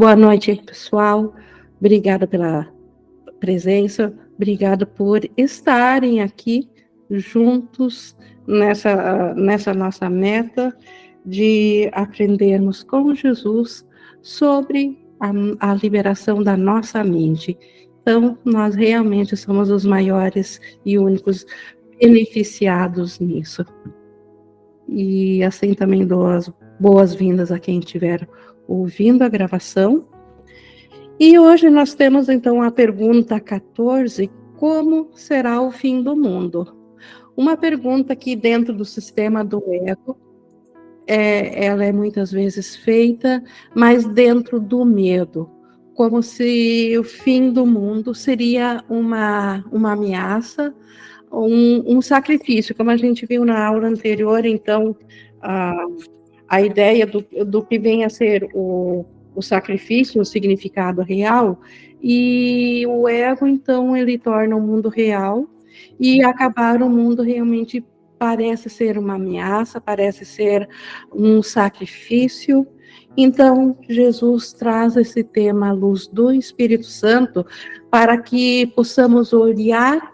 Boa noite, pessoal. Obrigada pela presença, obrigada por estarem aqui juntos nessa, nessa nossa meta de aprendermos com Jesus sobre a, a liberação da nossa mente. Então, nós realmente somos os maiores e únicos beneficiados nisso. E assim também dou as boas-vindas a quem estiver ouvindo a gravação. E hoje nós temos então a pergunta 14: Como será o fim do mundo? Uma pergunta que, dentro do sistema do ego, é, ela é muitas vezes feita, mas dentro do medo, como se o fim do mundo seria uma, uma ameaça, um, um sacrifício, como a gente viu na aula anterior, então, a, a ideia do, do que vem a ser o, o sacrifício, o significado real, e o ego, então, ele torna o mundo real, e acabar o mundo realmente parece ser uma ameaça, parece ser um sacrifício. Então, Jesus traz esse tema à luz do Espírito Santo para que possamos olhar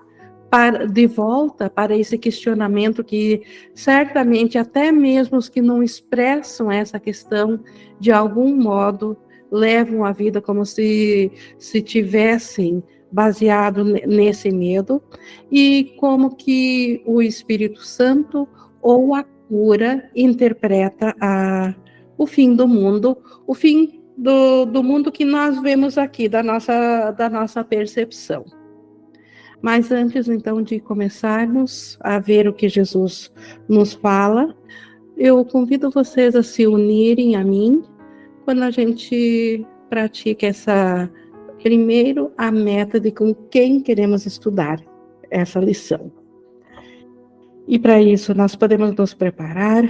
para, de volta para esse questionamento que certamente até mesmo os que não expressam essa questão de algum modo levam a vida como se se tivessem baseado nesse medo e como que o Espírito Santo ou a cura interpreta a, o fim do mundo, o fim do, do mundo que nós vemos aqui, da nossa, da nossa percepção. Mas antes, então, de começarmos a ver o que Jesus nos fala, eu convido vocês a se unirem a mim quando a gente pratica essa primeiro a meta de com quem queremos estudar essa lição. E para isso nós podemos nos preparar,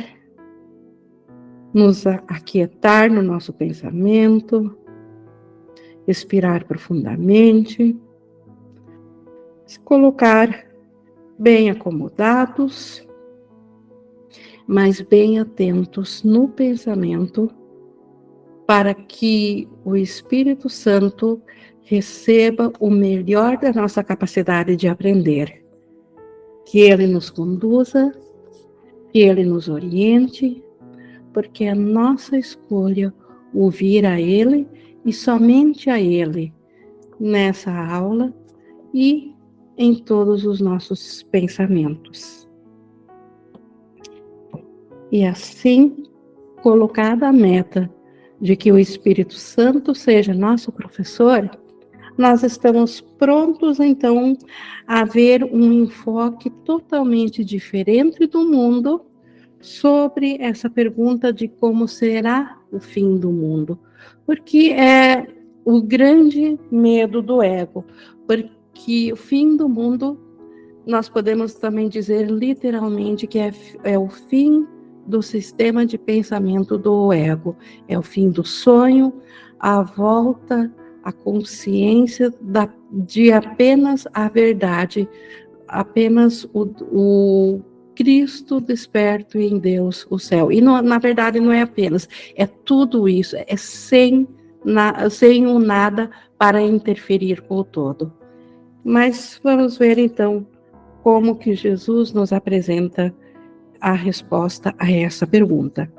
nos aquietar no nosso pensamento, respirar profundamente, se colocar bem acomodados, mas bem atentos no pensamento, para que o Espírito Santo receba o melhor da nossa capacidade de aprender. Que Ele nos conduza, que Ele nos oriente, porque é nossa escolha ouvir a Ele e somente a Ele nessa aula e em todos os nossos pensamentos. E assim, colocada a meta de que o Espírito Santo seja nosso professor, nós estamos prontos então a ver um enfoque totalmente diferente do mundo sobre essa pergunta de como será o fim do mundo, porque é o grande medo do ego, porque o fim do mundo nós podemos também dizer literalmente que é, é o fim do sistema de pensamento do ego, é o fim do sonho, a volta a consciência da, de apenas a verdade, apenas o, o Cristo desperto em Deus o céu. E não, na verdade não é apenas, é tudo isso, é sem, na, sem o nada para interferir com o todo. Mas vamos ver então como que Jesus nos apresenta a resposta a essa pergunta.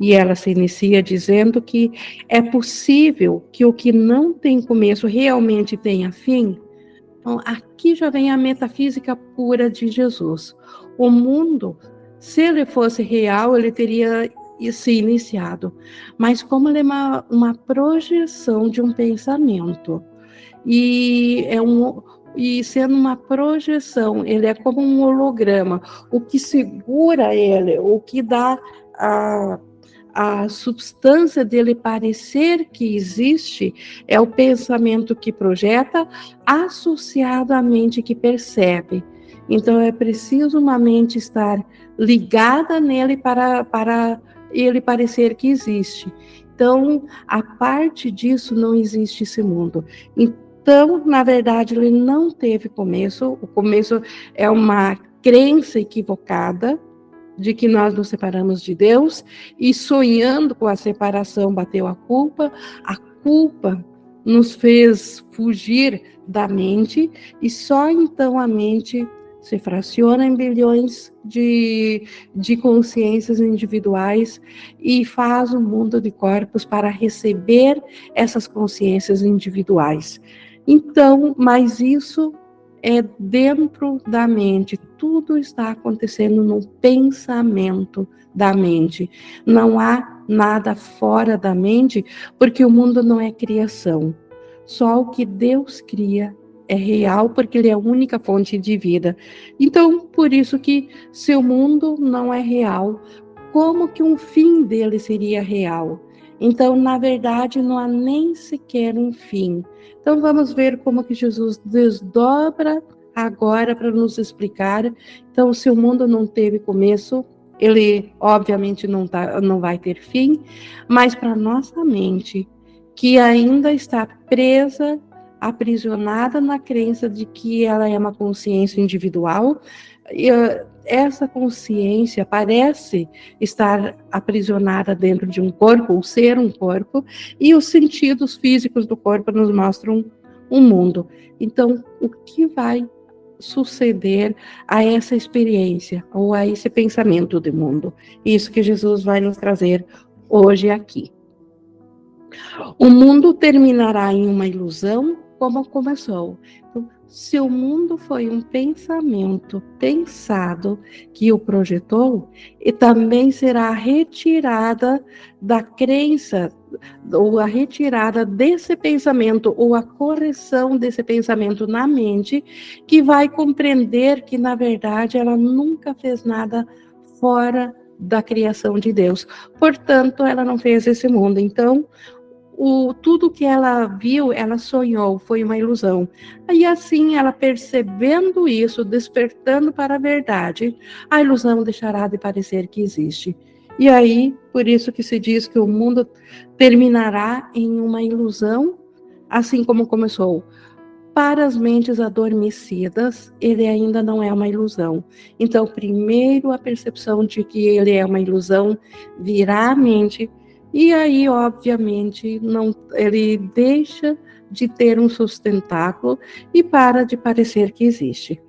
E ela se inicia dizendo que é possível que o que não tem começo realmente tenha fim. Então, aqui já vem a metafísica pura de Jesus. O mundo, se ele fosse real, ele teria se iniciado. Mas como ele é uma, uma projeção de um pensamento, e é um, e sendo uma projeção, ele é como um holograma. O que segura ele, o que dá a a substância dele parecer que existe é o pensamento que projeta associado à mente que percebe. Então é preciso uma mente estar ligada nele para, para ele parecer que existe. Então, a parte disso não existe esse mundo. Então, na verdade, ele não teve começo. O começo é uma crença equivocada de que nós nos separamos de Deus e sonhando com a separação bateu a culpa, a culpa nos fez fugir da mente e só então a mente se fraciona em bilhões de, de consciências individuais e faz um mundo de corpos para receber essas consciências individuais. Então, mas isso é dentro da mente, tudo está acontecendo no pensamento da mente. Não há nada fora da mente, porque o mundo não é criação. Só o que Deus cria é real porque ele é a única fonte de vida. Então, por isso que seu mundo não é real, como que um fim dele seria real? Então, na verdade, não há nem sequer um fim. Então, vamos ver como que Jesus desdobra agora para nos explicar. Então, se o mundo não teve começo, ele obviamente não, tá, não vai ter fim, mas para nossa mente, que ainda está presa aprisionada na crença de que ela é uma consciência individual. Essa consciência parece estar aprisionada dentro de um corpo, ou ser um corpo, e os sentidos físicos do corpo nos mostram um mundo. Então, o que vai suceder a essa experiência ou a esse pensamento de mundo? Isso que Jesus vai nos trazer hoje aqui. O mundo terminará em uma ilusão como começou. Então, se o mundo foi um pensamento pensado que o projetou, e também será retirada da crença, ou a retirada desse pensamento, ou a correção desse pensamento na mente, que vai compreender que, na verdade, ela nunca fez nada fora da criação de Deus. Portanto, ela não fez esse mundo. Então, o, tudo que ela viu, ela sonhou, foi uma ilusão. E assim, ela percebendo isso, despertando para a verdade, a ilusão deixará de parecer que existe. E aí, por isso que se diz que o mundo terminará em uma ilusão, assim como começou. Para as mentes adormecidas, ele ainda não é uma ilusão. Então, primeiro a percepção de que ele é uma ilusão virá à mente e aí, obviamente, não, ele deixa de ter um sustentáculo e para de parecer que existe.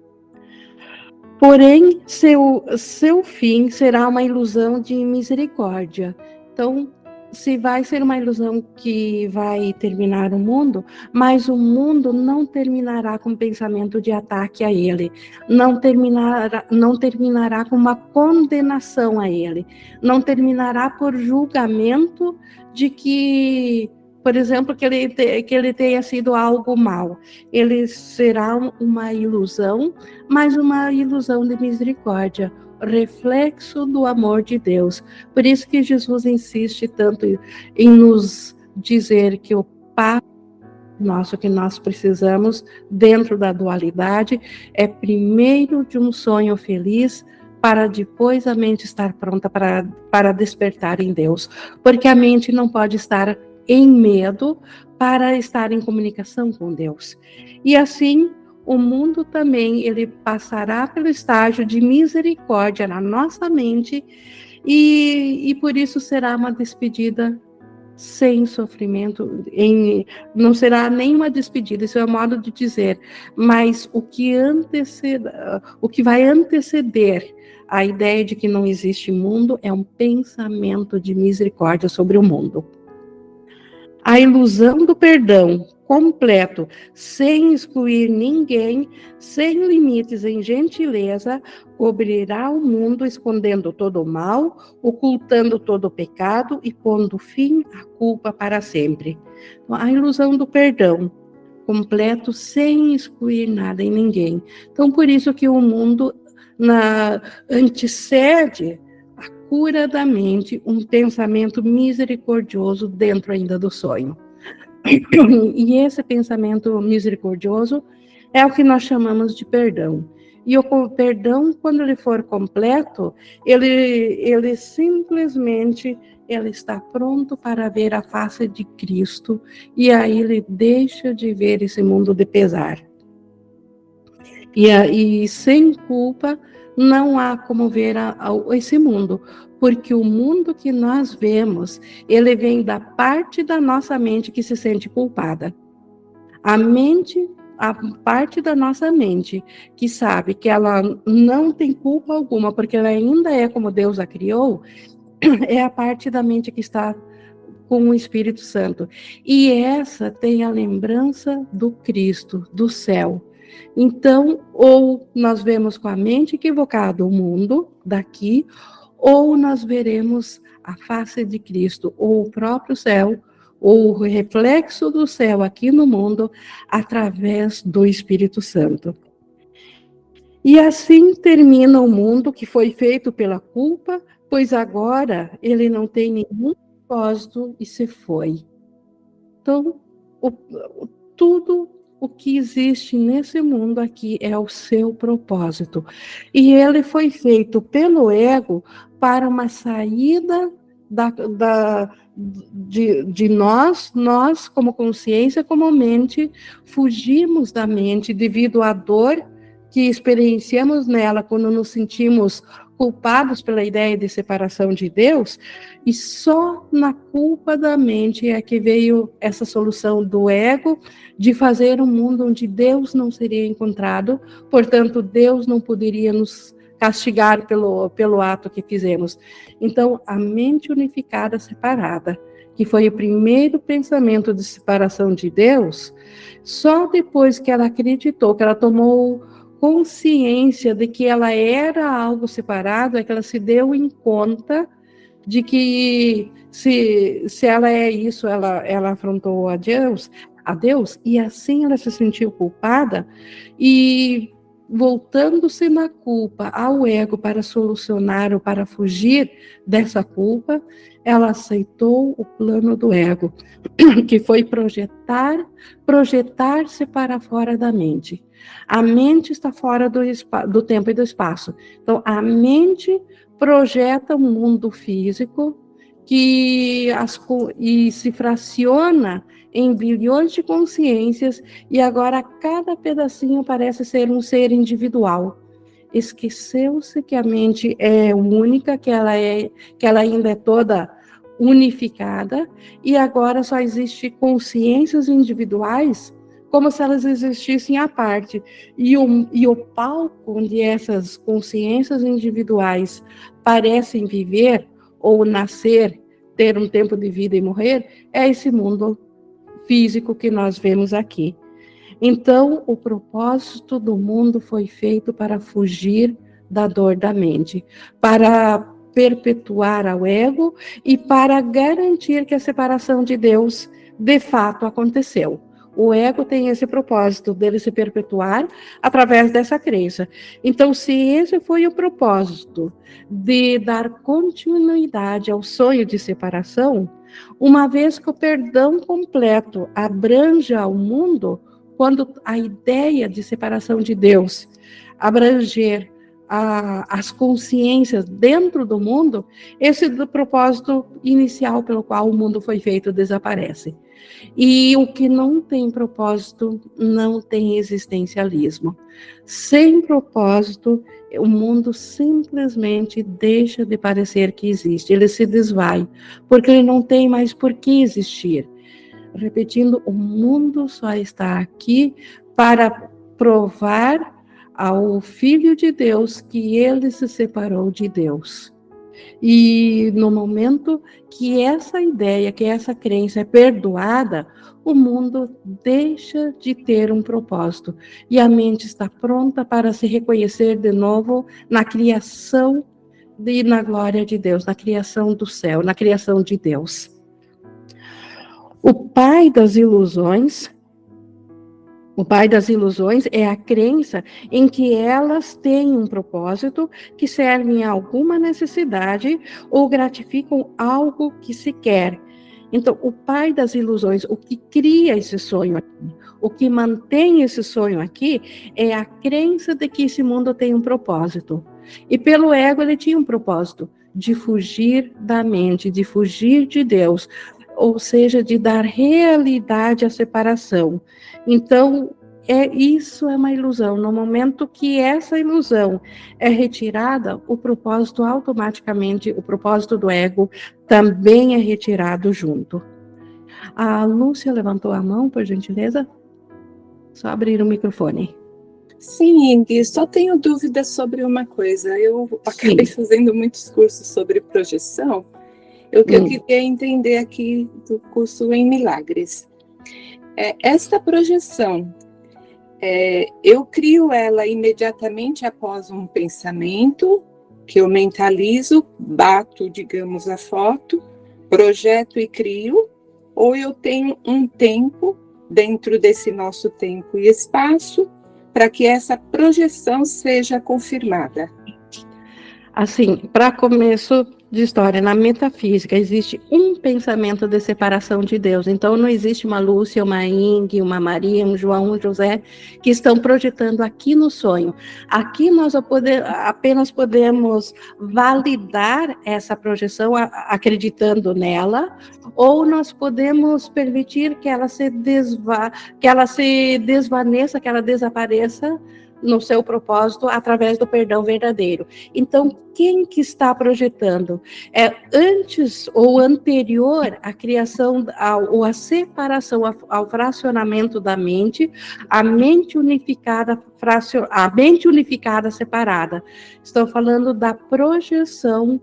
Porém, seu, seu fim será uma ilusão de misericórdia. Então, se vai ser uma ilusão que vai terminar o mundo, mas o mundo não terminará com pensamento de ataque a ele, não terminará, não terminará com uma condenação a ele, não terminará por julgamento de que, por exemplo, que ele, que ele tenha sido algo mal. Ele será uma ilusão, mas uma ilusão de misericórdia reflexo do amor de Deus. Por isso que Jesus insiste tanto em nos dizer que o Pai nosso que nós precisamos dentro da dualidade é primeiro de um sonho feliz para depois a mente estar pronta para, para despertar em Deus. Porque a mente não pode estar em medo para estar em comunicação com Deus. E assim, o mundo também ele passará pelo estágio de misericórdia na nossa mente e, e por isso será uma despedida sem sofrimento, em, não será nenhuma despedida, isso é o modo de dizer, mas o que anteceda, o que vai anteceder a ideia de que não existe mundo é um pensamento de misericórdia sobre o mundo. A ilusão do perdão completo, sem excluir ninguém, sem limites em gentileza, cobrirá o mundo escondendo todo o mal, ocultando todo o pecado e pondo fim à culpa para sempre. A ilusão do perdão, completo, sem excluir nada em ninguém. Então, por isso que o mundo na, antecede a cura da mente um pensamento misericordioso dentro ainda do sonho. E esse pensamento misericordioso é o que nós chamamos de perdão. E o perdão, quando ele for completo, ele, ele simplesmente ele está pronto para ver a face de Cristo e aí ele deixa de ver esse mundo de pesar. E, e sem culpa não há como ver a, a, esse mundo, porque o mundo que nós vemos, ele vem da parte da nossa mente que se sente culpada. A mente, a parte da nossa mente que sabe que ela não tem culpa alguma, porque ela ainda é como Deus a criou, é a parte da mente que está com o Espírito Santo. E essa tem a lembrança do Cristo, do céu. Então, ou nós vemos com a mente equivocada o mundo daqui, ou nós veremos a face de Cristo, ou o próprio céu, ou o reflexo do céu aqui no mundo, através do Espírito Santo. E assim termina o mundo que foi feito pela culpa, pois agora ele não tem nenhum propósito e se foi. Então, o, tudo o que existe nesse mundo aqui é o seu propósito. E ele foi feito pelo ego para uma saída da, da, de, de nós, nós como consciência, como mente, fugimos da mente devido à dor que experienciamos nela quando nos sentimos culpados pela ideia de separação de Deus, e só na culpa da mente é que veio essa solução do ego de fazer um mundo onde Deus não seria encontrado, portanto, Deus não poderia nos castigar pelo, pelo ato que fizemos. Então, a mente unificada separada, que foi o primeiro pensamento de separação de Deus, só depois que ela acreditou, que ela tomou consciência de que ela era algo separado, é que ela se deu em conta de que se, se ela é isso, ela, ela afrontou a Deus, a Deus, e assim ela se sentiu culpada, e voltando-se na culpa ao ego para solucionar ou para fugir dessa culpa, ela aceitou o plano do ego, que foi projetar, projetar-se para fora da mente. A mente está fora do, do tempo e do espaço. Então, a mente projeta um mundo físico que as, e se fraciona em bilhões de consciências e agora cada pedacinho parece ser um ser individual. Esqueceu-se que a mente é única, que ela é, que ela ainda é toda unificada e agora só existe consciências individuais como se elas existissem à parte. E o, e o palco onde essas consciências individuais parecem viver ou nascer, ter um tempo de vida e morrer, é esse mundo físico que nós vemos aqui. Então, o propósito do mundo foi feito para fugir da dor da mente, para perpetuar ao ego e para garantir que a separação de Deus de fato aconteceu. O ego tem esse propósito dele se perpetuar através dessa crença. Então, se esse foi o propósito de dar continuidade ao sonho de separação, uma vez que o perdão completo abranja o mundo, quando a ideia de separação de Deus abranger a, as consciências dentro do mundo, esse do propósito inicial pelo qual o mundo foi feito desaparece. E o que não tem propósito não tem existencialismo. Sem propósito, o mundo simplesmente deixa de parecer que existe, ele se desvai, porque ele não tem mais por que existir. Repetindo, o mundo só está aqui para provar ao Filho de Deus que ele se separou de Deus. E no momento que essa ideia, que essa crença é perdoada, o mundo deixa de ter um propósito e a mente está pronta para se reconhecer de novo na criação e na glória de Deus, na criação do céu, na criação de Deus. O pai das ilusões o pai das ilusões é a crença em que elas têm um propósito que servem a alguma necessidade ou gratificam algo que se quer. Então, o pai das ilusões, o que cria esse sonho aqui, o que mantém esse sonho aqui, é a crença de que esse mundo tem um propósito. E pelo ego ele tinha um propósito de fugir da mente, de fugir de Deus, ou seja, de dar realidade à separação. Então, é isso é uma ilusão. No momento que essa ilusão é retirada, o propósito automaticamente, o propósito do ego também é retirado junto. A Lúcia levantou a mão, por gentileza. Só abrir o microfone. Sim, Ingrid, só tenho dúvidas sobre uma coisa. Eu acabei Sim. fazendo muitos cursos sobre projeção. Eu, hum. eu queria entender aqui do curso em milagres. É, esta projeção, é, eu crio ela imediatamente após um pensamento, que eu mentalizo, bato, digamos, a foto, projeto e crio, ou eu tenho um tempo dentro desse nosso tempo e espaço para que essa projeção seja confirmada. Assim, para começo, de história, na metafísica, existe um pensamento de separação de Deus. Então, não existe uma Lúcia, uma Ing, uma Maria, um João, um José, que estão projetando aqui no sonho. Aqui nós apenas podemos validar essa projeção acreditando nela, ou nós podemos permitir que ela se, desva que ela se desvaneça, que ela desapareça no seu propósito através do perdão verdadeiro. Então, quem que está projetando? É antes ou anterior à criação ao, ou à separação, ao, fracionamento da mente, a mente unificada, fracion, a mente unificada separada. Estou falando da projeção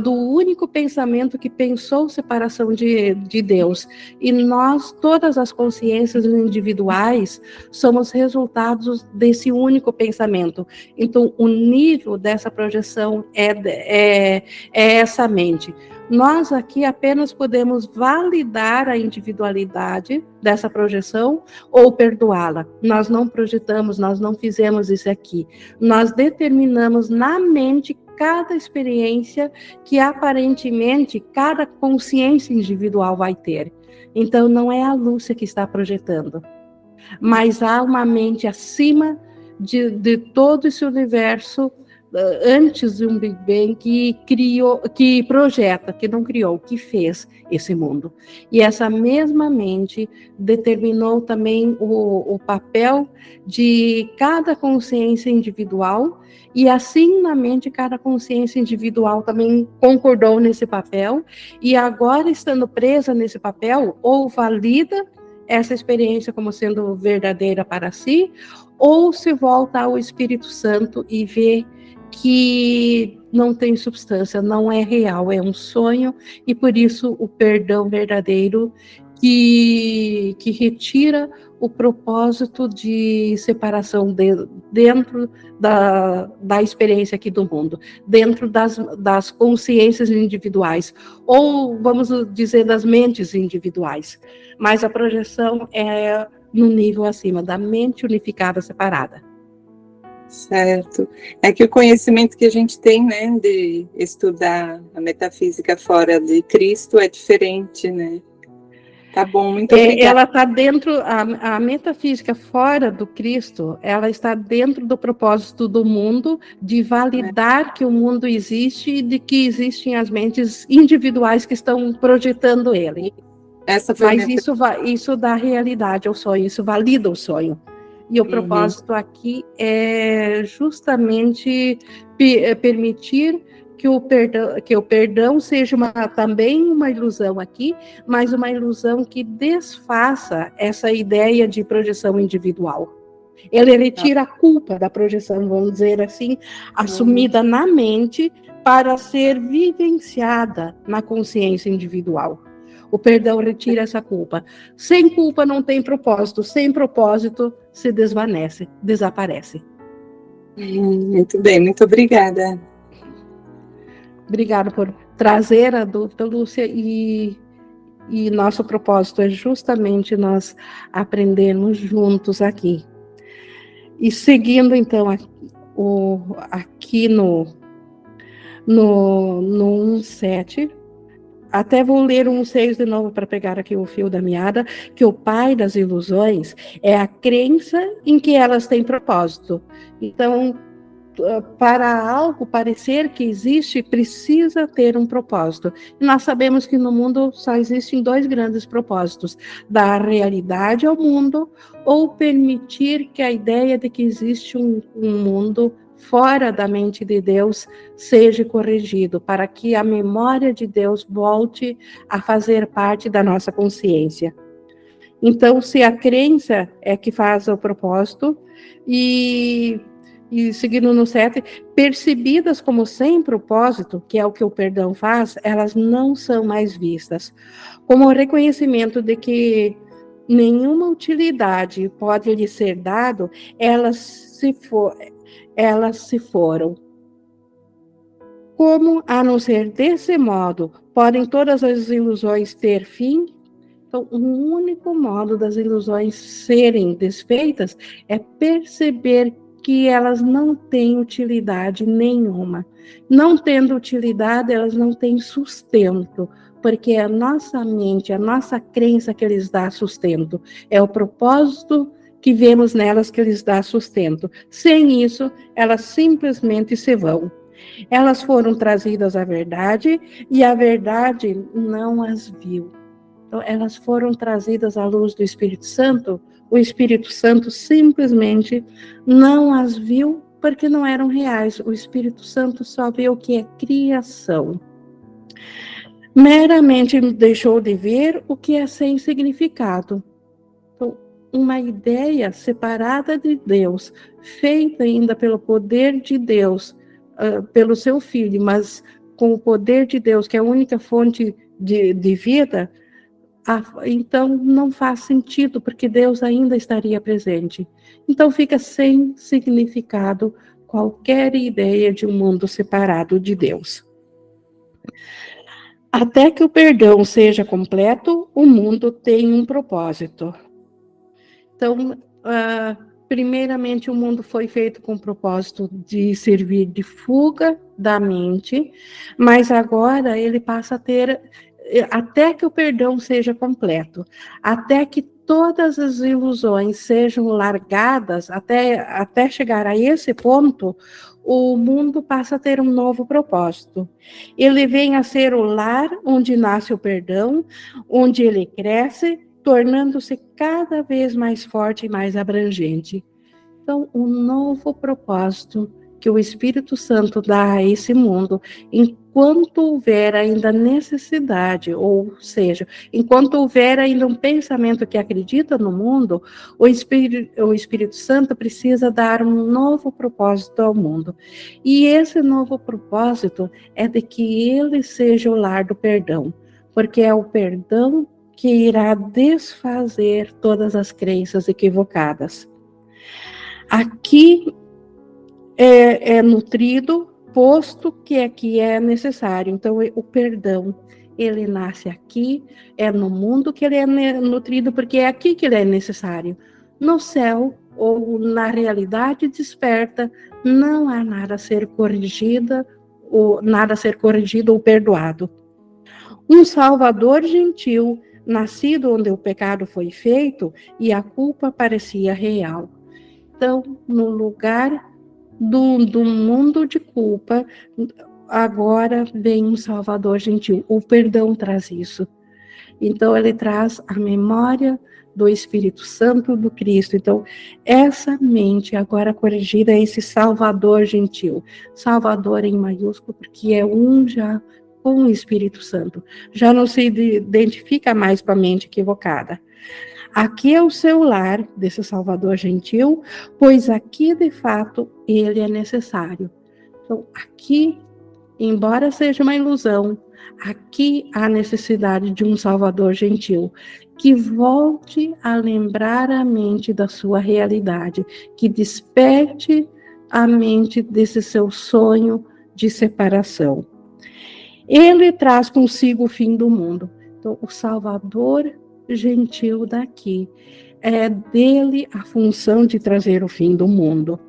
do único pensamento que pensou separação de, de Deus. E nós, todas as consciências individuais, somos resultados desse único pensamento. Então, o nível dessa projeção é, é, é essa mente. Nós aqui apenas podemos validar a individualidade dessa projeção ou perdoá-la. Nós não projetamos, nós não fizemos isso aqui. Nós determinamos na mente cada experiência que aparentemente cada consciência individual vai ter. Então, não é a Lúcia que está projetando, mas há uma mente acima de, de todo esse universo antes de um Big Bang que criou, que projeta, que não criou, que fez esse mundo. E essa mesma mente determinou também o, o papel de cada consciência individual e assim na mente cada consciência individual também concordou nesse papel e agora estando presa nesse papel ou valida essa experiência como sendo verdadeira para si ou se volta ao Espírito Santo e vê que não tem substância, não é real, é um sonho, e por isso o perdão verdadeiro que, que retira o propósito de separação de, dentro da, da experiência aqui do mundo, dentro das, das consciências individuais, ou vamos dizer, das mentes individuais. Mas a projeção é no nível acima da mente unificada separada. Certo. É que o conhecimento que a gente tem, né, de estudar a metafísica fora de Cristo é diferente, né? Tá bom, muito é, obrigada. Ela está dentro, a, a, metafísica fora do Cristo, ela está dentro do propósito do mundo de validar é. que o mundo existe e de que existem as mentes individuais que estão projetando ele. Essa Mas minha... isso, isso dá realidade ao sonho, isso valida o sonho. E o uhum. propósito aqui é justamente é, permitir que o perdão, que o perdão seja uma, também uma ilusão aqui, mas uma ilusão que desfaça essa ideia de projeção individual. Ele retira a culpa da projeção, vamos dizer assim, assumida uhum. na mente para ser vivenciada na consciência individual. O perdão retira essa culpa. Sem culpa não tem propósito, sem propósito se desvanece, desaparece. Muito bem, muito obrigada. Obrigada por trazer a dúvida, Lúcia, e, e nosso propósito é justamente nós aprendermos juntos aqui. E seguindo, então, o, aqui no, no, no 1.7, até vou ler um seis de novo para pegar aqui o fio da meada, que o pai das ilusões é a crença em que elas têm propósito. Então, para algo parecer que existe, precisa ter um propósito. Nós sabemos que no mundo só existem dois grandes propósitos: dar realidade ao mundo ou permitir que a ideia de que existe um, um mundo fora da mente de Deus seja corrigido, para que a memória de Deus volte a fazer parte da nossa consciência. Então, se a crença é que faz o propósito, e, e seguindo no 7, percebidas como sem propósito, que é o que o perdão faz, elas não são mais vistas. Como o reconhecimento de que nenhuma utilidade pode lhe ser dado, elas se for, elas se foram. Como, a não ser desse modo, podem todas as ilusões ter fim? Então, o único modo das ilusões serem desfeitas é perceber que elas não têm utilidade nenhuma. Não tendo utilidade, elas não têm sustento, porque é a nossa mente, a nossa crença que lhes dá sustento. É o propósito que vemos nelas que lhes dá sustento. Sem isso, elas simplesmente se vão. Elas foram trazidas à verdade e a verdade não as viu. Então, elas foram trazidas à luz do Espírito Santo. O Espírito Santo simplesmente não as viu porque não eram reais. O Espírito Santo só vê o que é criação. Meramente deixou de ver o que é sem significado uma ideia separada de Deus, feita ainda pelo poder de Deus, uh, pelo seu filho, mas com o poder de Deus, que é a única fonte de, de vida, então não faz sentido, porque Deus ainda estaria presente. Então fica sem significado qualquer ideia de um mundo separado de Deus. Até que o perdão seja completo, o mundo tem um propósito. Então, uh, primeiramente, o mundo foi feito com o propósito de servir de fuga da mente, mas agora ele passa a ter, até que o perdão seja completo, até que todas as ilusões sejam largadas, até, até chegar a esse ponto, o mundo passa a ter um novo propósito. Ele vem a ser o lar onde nasce o perdão, onde ele cresce tornando-se cada vez mais forte e mais abrangente. Então, um novo propósito que o Espírito Santo dá a esse mundo, enquanto houver ainda necessidade, ou seja, enquanto houver ainda um pensamento que acredita no mundo, o Espírito, o Espírito Santo precisa dar um novo propósito ao mundo. E esse novo propósito é de que ele seja o lar do perdão, porque é o perdão que irá desfazer todas as crenças equivocadas. Aqui é, é nutrido, posto que aqui é necessário. Então, o perdão, ele nasce aqui, é no mundo que ele é nutrido, porque é aqui que ele é necessário. No céu, ou na realidade desperta, não há nada a ser corrigida, ou nada a ser corrigido ou perdoado. Um Salvador gentil nascido onde o pecado foi feito e a culpa parecia real. Então, no lugar do, do mundo de culpa, agora vem um Salvador gentil. O perdão traz isso. Então, ele traz a memória do Espírito Santo do Cristo. Então, essa mente agora corrigida é esse Salvador gentil. Salvador em maiúsculo, porque é um já com o Espírito Santo. Já não se identifica mais com a mente equivocada. Aqui é o seu lar desse Salvador gentil, pois aqui de fato ele é necessário. Então, aqui, embora seja uma ilusão, aqui há necessidade de um Salvador gentil que volte a lembrar a mente da sua realidade, que desperte a mente desse seu sonho de separação. Ele traz consigo o fim do mundo. Então, o Salvador gentil daqui é dele a função de trazer o fim do mundo.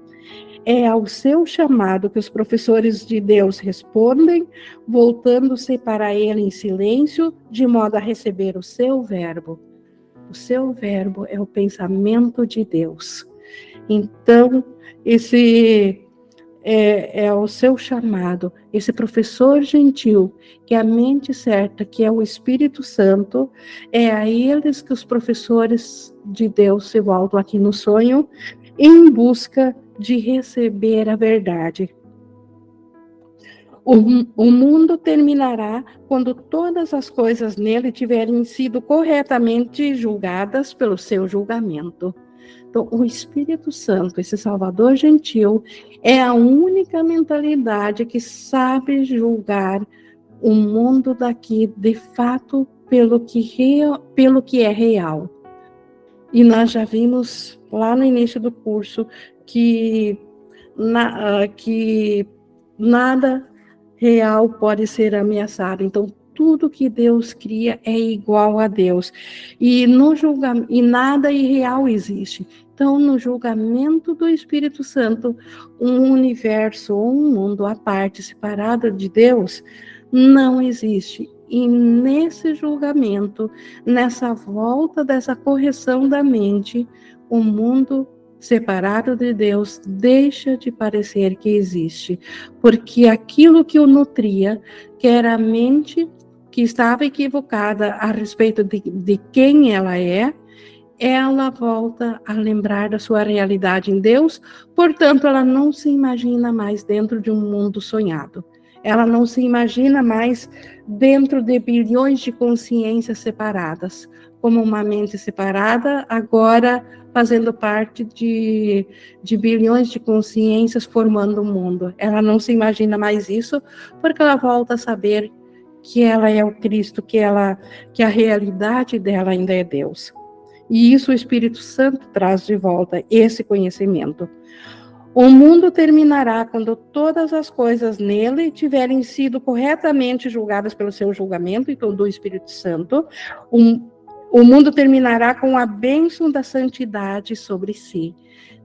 É ao seu chamado que os professores de Deus respondem, voltando-se para ele em silêncio, de modo a receber o seu verbo. O seu verbo é o pensamento de Deus. Então, esse é, é, o seu chamado, esse professor gentil, que é a mente certa, que é o Espírito Santo, é a eles que os professores de Deus se voltam aqui no sonho em busca de receber a verdade. O, o mundo terminará quando todas as coisas nele tiverem sido corretamente julgadas pelo seu julgamento. Então, o Espírito Santo, esse Salvador gentil, é a única mentalidade que sabe julgar o mundo daqui de fato pelo que, real, pelo que é real. E nós já vimos lá no início do curso que, na, que nada real pode ser ameaçado. Então, tudo que Deus cria é igual a Deus. E no julgamento, e nada irreal existe. Então, no julgamento do Espírito Santo, um universo ou um mundo à parte, separado de Deus, não existe. E nesse julgamento, nessa volta dessa correção da mente, o mundo separado de Deus deixa de parecer que existe, porque aquilo que o nutria, que era a mente que estava equivocada a respeito de, de quem ela é, ela volta a lembrar da sua realidade em Deus, portanto, ela não se imagina mais dentro de um mundo sonhado. Ela não se imagina mais dentro de bilhões de consciências separadas, como uma mente separada, agora fazendo parte de, de bilhões de consciências formando o mundo. Ela não se imagina mais isso, porque ela volta a saber que ela é o Cristo, que ela que a realidade dela ainda é Deus. E isso o Espírito Santo traz de volta esse conhecimento. O mundo terminará quando todas as coisas nele tiverem sido corretamente julgadas pelo seu julgamento, então do Espírito Santo. Um, o mundo terminará com a bênção da santidade sobre si.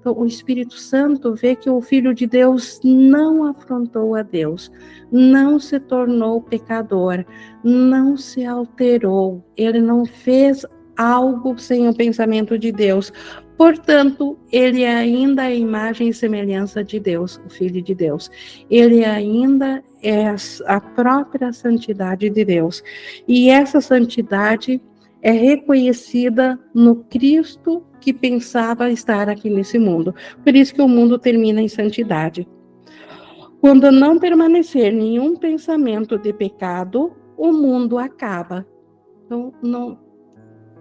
Então, o Espírito Santo vê que o Filho de Deus não afrontou a Deus, não se tornou pecador, não se alterou, ele não fez algo sem o pensamento de Deus. Portanto, ele ainda é a imagem e semelhança de Deus, o Filho de Deus. Ele ainda é a própria santidade de Deus. E essa santidade é reconhecida no Cristo que pensava estar aqui nesse mundo. Por isso que o mundo termina em santidade. Quando não permanecer nenhum pensamento de pecado, o mundo acaba. Então, não,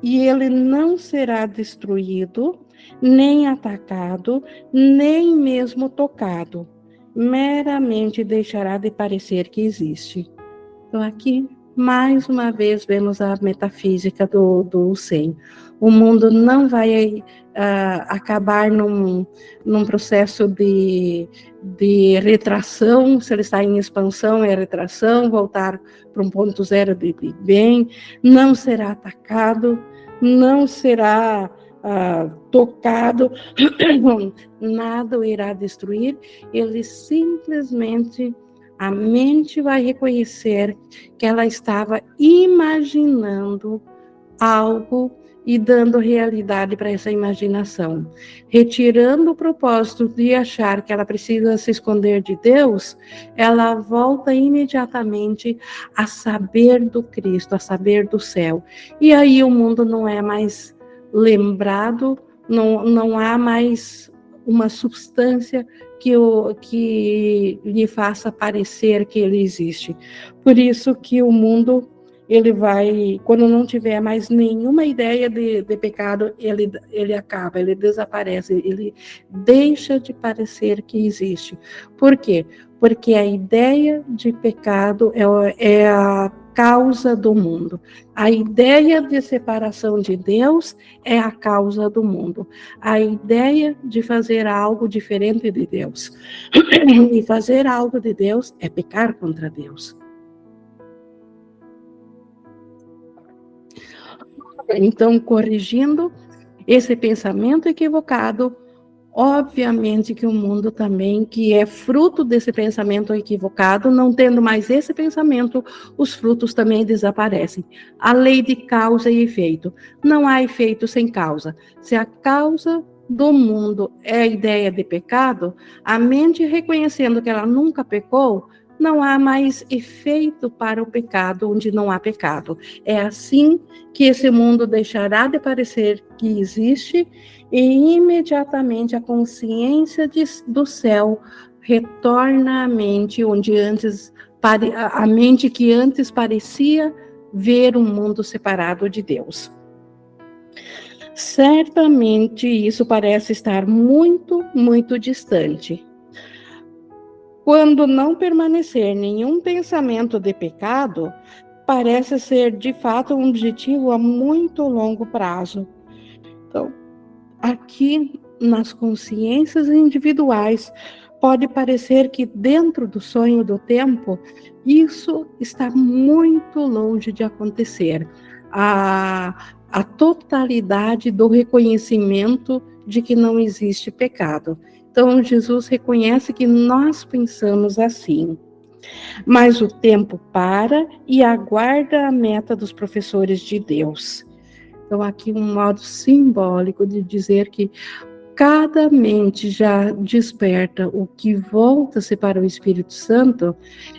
e ele não será destruído, nem atacado, nem mesmo tocado. Meramente deixará de parecer que existe. Então, aqui mais uma vez vemos a metafísica do, do sem. O mundo não vai uh, acabar num, num processo de, de retração, se ele está em expansão, é retração, voltar para um ponto zero de bem, não será atacado, não será uh, tocado, nada o irá destruir, ele simplesmente a mente vai reconhecer que ela estava imaginando algo e dando realidade para essa imaginação. Retirando o propósito de achar que ela precisa se esconder de Deus, ela volta imediatamente a saber do Cristo, a saber do céu. E aí o mundo não é mais lembrado, não, não há mais uma substância que, o, que lhe faça parecer que ele existe. Por isso que o mundo ele vai, quando não tiver mais nenhuma ideia de, de, pecado, ele, ele acaba, ele desaparece, ele deixa de parecer que existe. Por quê? Porque a ideia de pecado é, é a causa do mundo. A ideia de separação de Deus é a causa do mundo. A ideia de fazer algo diferente de Deus. E fazer algo de Deus é pecar contra Deus. Então, corrigindo esse pensamento equivocado, Obviamente que o mundo também, que é fruto desse pensamento equivocado, não tendo mais esse pensamento, os frutos também desaparecem. A lei de causa e efeito. Não há efeito sem causa. Se a causa do mundo é a ideia de pecado, a mente reconhecendo que ela nunca pecou, não há mais efeito para o pecado onde não há pecado. É assim que esse mundo deixará de parecer que existe e imediatamente a consciência de, do céu retorna à mente onde antes a mente que antes parecia ver um mundo separado de Deus. Certamente isso parece estar muito, muito distante. Quando não permanecer nenhum pensamento de pecado, parece ser de fato um objetivo a muito longo prazo. Então, aqui nas consciências individuais, pode parecer que dentro do sonho do tempo, isso está muito longe de acontecer. A, a totalidade do reconhecimento de que não existe pecado. Então, Jesus reconhece que nós pensamos assim. Mas o tempo para e aguarda a meta dos professores de Deus. Então, aqui um modo simbólico de dizer que cada mente já desperta o que volta-se para o Espírito Santo,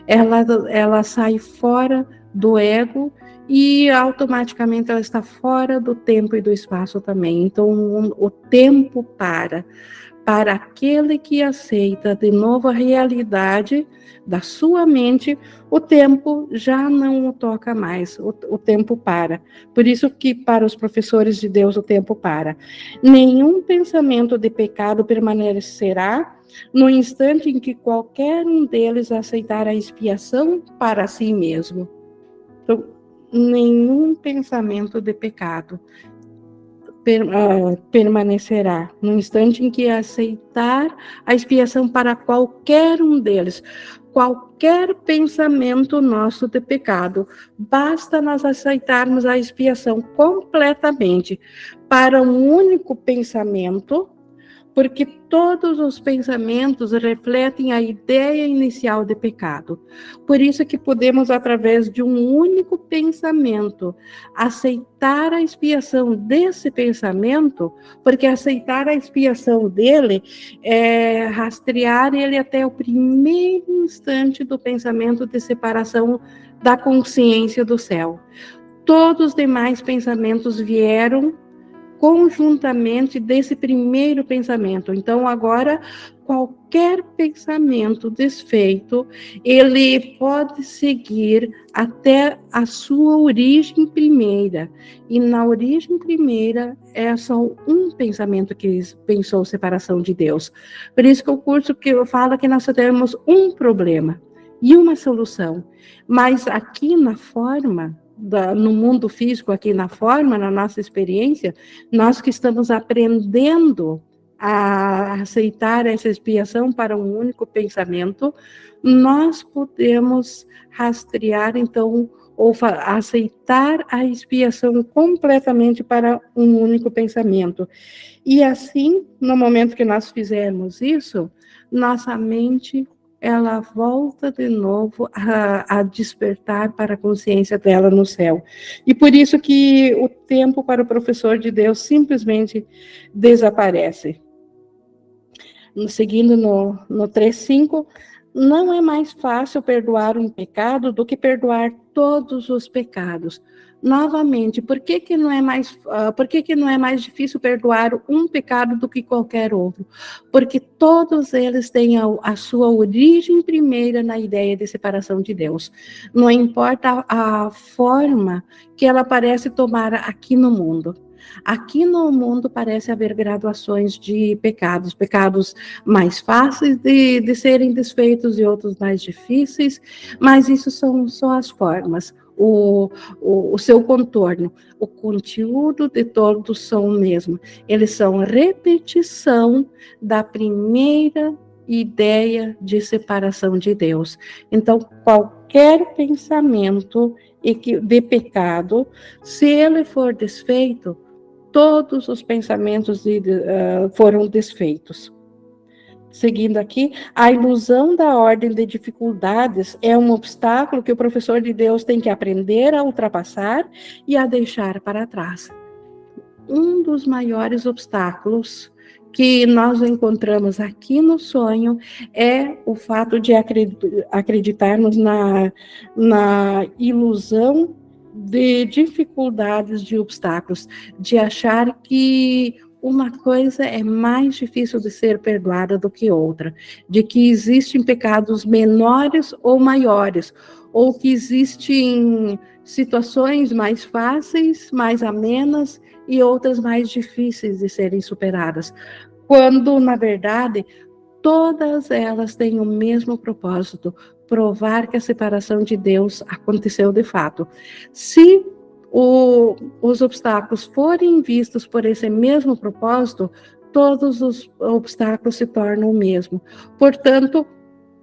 ela, ela sai fora do ego e automaticamente ela está fora do tempo e do espaço também. Então, o tempo para para aquele que aceita de novo a realidade da sua mente, o tempo já não o toca mais, o, o, tempo para. Por isso que para os professores de Deus o tempo para. Nenhum pensamento de pecado permanecerá no instante em que qualquer um deles aceitar a expiação para si mesmo. Então, nenhum pensamento de pecado per, uh, permanecerá. No instante em que aceitar a expiação para qualquer um deles, qualquer pensamento nosso de pecado, basta nós aceitarmos a expiação completamente para um único pensamento porque todos os pensamentos refletem a ideia inicial de pecado. Por isso que podemos, através de um único pensamento, aceitar a expiação desse pensamento, porque aceitar a expiação dele é rastrear ele até o primeiro instante do pensamento de separação da consciência do céu. Todos os demais pensamentos vieram conjuntamente desse primeiro pensamento. Então, agora, qualquer pensamento desfeito, ele pode seguir até a sua origem primeira. E na origem primeira é só um pensamento que pensou separação de Deus. Por isso que o curso que fala que nós temos um problema e uma solução. Mas aqui na forma, da, no mundo físico, aqui na forma, na nossa experiência, nós que estamos aprendendo a aceitar essa expiação para um único pensamento, nós podemos rastrear, então, ou aceitar a expiação completamente para um único pensamento. E assim, no momento que nós fizermos isso, nossa mente ela volta de novo a, a, despertar para a consciência dela no céu. E por isso que o tempo para o professor de Deus simplesmente desaparece. Seguindo no, no 3.5, não é mais fácil perdoar um pecado do que perdoar todos os pecados novamente, por que, que não é mais, uh, por que, que não é mais difícil perdoar um pecado do que qualquer outro? Porque todos eles têm a, a sua origem primeira na ideia de separação de Deus. Não importa a, a forma que ela parece tomar aqui no mundo. Aqui no mundo parece haver graduações de pecados, pecados mais fáceis de, de serem desfeitos e outros mais difíceis, mas isso são só as formas o, o, o, seu contorno. O conteúdo de todos são o mesmo. Eles são repetição da primeira ideia de separação de Deus. Então, qualquer pensamento de pecado, se ele for desfeito, todos os pensamentos uh, foram desfeitos. Seguindo aqui, a ilusão da ordem de dificuldades é um obstáculo que o professor de Deus tem que aprender a ultrapassar e a deixar para trás. Um dos maiores obstáculos que nós encontramos aqui no sonho é o fato de acreditarmos na, na ilusão de dificuldades, de obstáculos, de achar que uma coisa é mais difícil de ser perdoada do que outra, de que existem pecados menores ou maiores, ou que existem situações mais fáceis, mais amenas e outras mais difíceis de serem superadas, quando na verdade todas elas têm o mesmo propósito, provar que a separação de Deus aconteceu de fato. Se o, os obstáculos forem vistos por esse mesmo propósito, todos os obstáculos se tornam o mesmo. Portanto,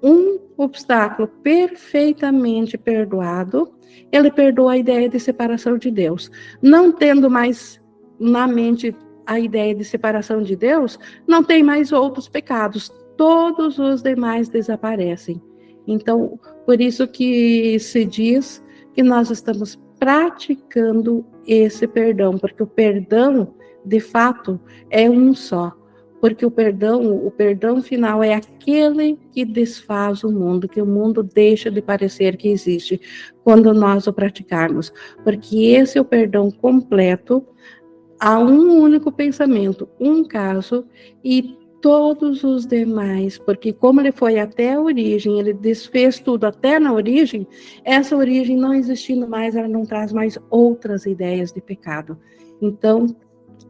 um obstáculo perfeitamente perdoado, ele perdoa a ideia de separação de Deus. Não tendo mais na mente a ideia de separação de Deus, não tem mais outros pecados. Todos os demais desaparecem. Então, por isso que se diz que nós estamos praticando esse perdão, porque o perdão, de fato, é um só. Porque o perdão, o perdão final é aquele que desfaz o mundo, que o mundo deixa de parecer que existe quando nós o praticarmos. Porque esse é o perdão completo, há um único pensamento, um caso, e todos os demais, porque como ele foi até a origem, ele desfez tudo até na origem, essa origem não existindo mais, ela não traz mais outras ideias de pecado. Então,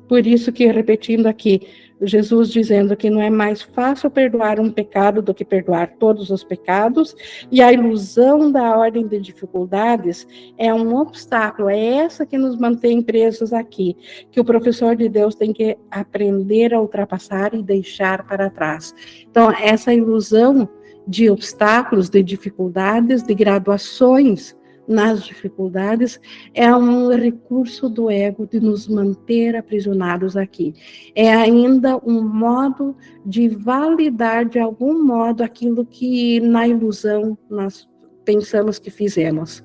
por isso que, repetindo aqui, Jesus dizendo que não é mais fácil perdoar um pecado do que perdoar todos os pecados, e a ilusão da ordem de dificuldades é um obstáculo, é essa que nos mantém presos aqui, que o professor de Deus tem que aprender a ultrapassar e deixar para trás. Então, essa ilusão de obstáculos, de dificuldades, de graduações, nas dificuldades é um recurso do ego de nos manter aprisionados aqui. É ainda um modo de validar de algum modo aquilo que na ilusão nós pensamos que fizemos.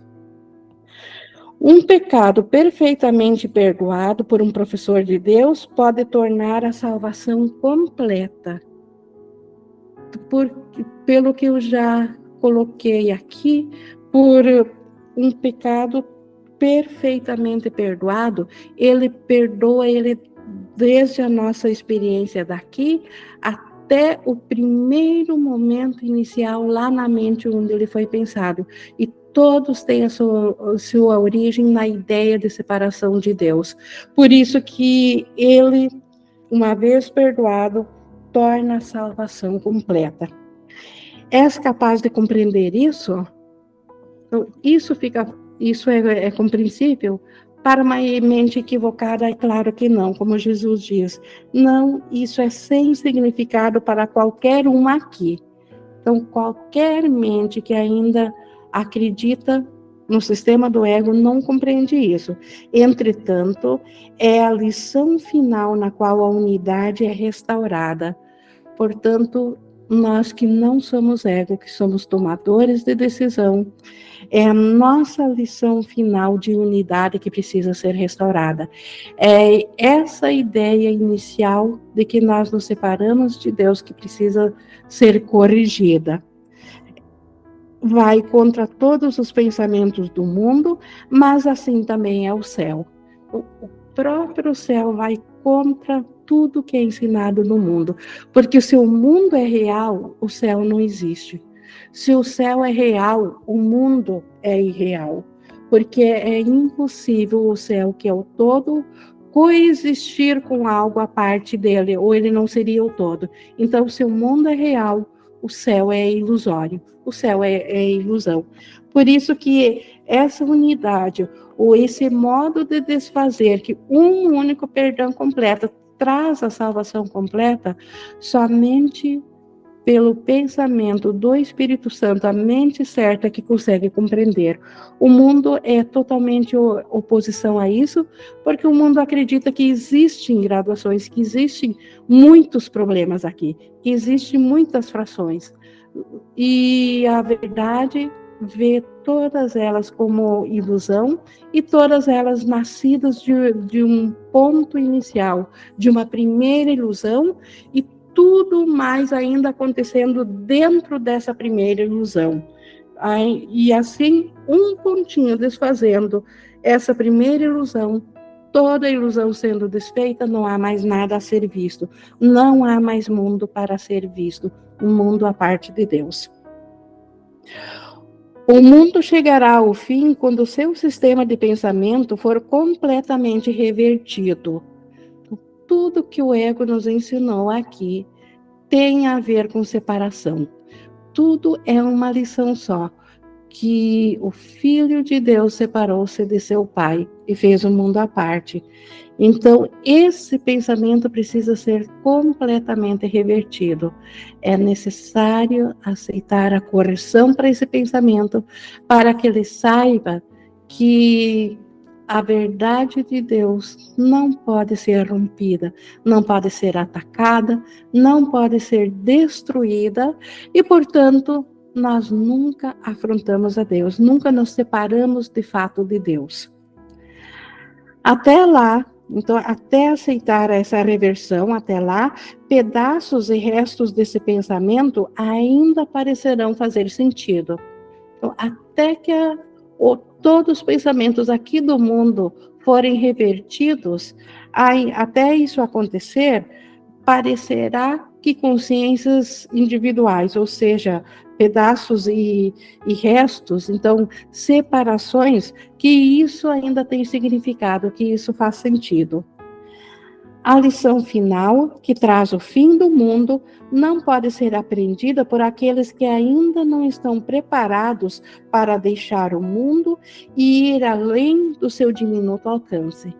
Um pecado perfeitamente perdoado por um professor de Deus pode tornar a salvação completa. Por, pelo que eu já coloquei aqui, por um pecado perfeitamente perdoado, ele perdoa ele desde a nossa experiência daqui até o primeiro momento inicial lá na mente onde ele foi pensado. E todos têm a sua, a sua origem na ideia de separação de Deus. Por isso que ele, uma vez perdoado, torna a salvação completa. És capaz de compreender isso? Então, isso fica, isso é, é compreensível? Para uma mente equivocada, é claro que não, como Jesus diz. Não, isso é sem significado para qualquer um aqui. Então, qualquer mente que ainda acredita no sistema do ego não compreende isso. Entretanto, é a lição final na qual a unidade é restaurada. Portanto, nós que não somos ego, que somos tomadores de decisão, é a nossa lição final de unidade que precisa ser restaurada. É essa ideia inicial de que nós nos separamos de Deus que precisa ser corrigida. Vai contra todos os pensamentos do mundo, mas assim também é o céu. O próprio céu vai contra tudo que é ensinado no mundo, porque se o mundo é real, o céu não existe. Se o céu é real, o mundo é irreal, porque é impossível o céu, que é o todo, coexistir com algo à parte dele, ou ele não seria o todo. Então, se o mundo é real, o céu é ilusório, o céu é, é ilusão. Por isso que essa unidade, ou esse modo de desfazer, que um único perdão completo traz a salvação completa, somente pelo pensamento do Espírito Santo, a mente certa que consegue compreender. O mundo é totalmente oposição a isso, porque o mundo acredita que existem graduações, que existem muitos problemas aqui, que existem muitas frações. E a verdade vê todas elas como ilusão e todas elas nascidas de, de um ponto inicial, de uma primeira ilusão e tudo mais ainda acontecendo dentro dessa primeira ilusão. E assim, um pontinho desfazendo essa primeira ilusão, toda ilusão sendo desfeita, não há mais nada a ser visto, não há mais mundo para ser visto, um mundo à parte de Deus. O mundo chegará ao fim quando o seu sistema de pensamento for completamente revertido. Tudo que o ego nos ensinou aqui tem a ver com separação. Tudo é uma lição só, que o Filho de Deus separou-se de seu Pai e fez o mundo à parte. Então, esse pensamento precisa ser completamente revertido. É necessário aceitar a correção para esse pensamento, para que ele saiba que a verdade de Deus não pode ser rompida, não pode ser atacada, não pode ser destruída e, portanto, nós nunca afrontamos a Deus, nunca nos separamos de fato de Deus. Até lá, então, até aceitar essa reversão, até lá, pedaços e restos desse pensamento ainda parecerão fazer sentido. Então, até que a, o, todos os pensamentos aqui do mundo forem revertidos, aí, até isso acontecer, parecerá que consciências individuais, ou seja, pedaços e, e, restos, então separações, que isso ainda tem significado, que isso faz sentido. A lição final, que traz o fim do mundo, não pode ser aprendida por aqueles que ainda não estão preparados para deixar o mundo e ir além do seu diminuto alcance.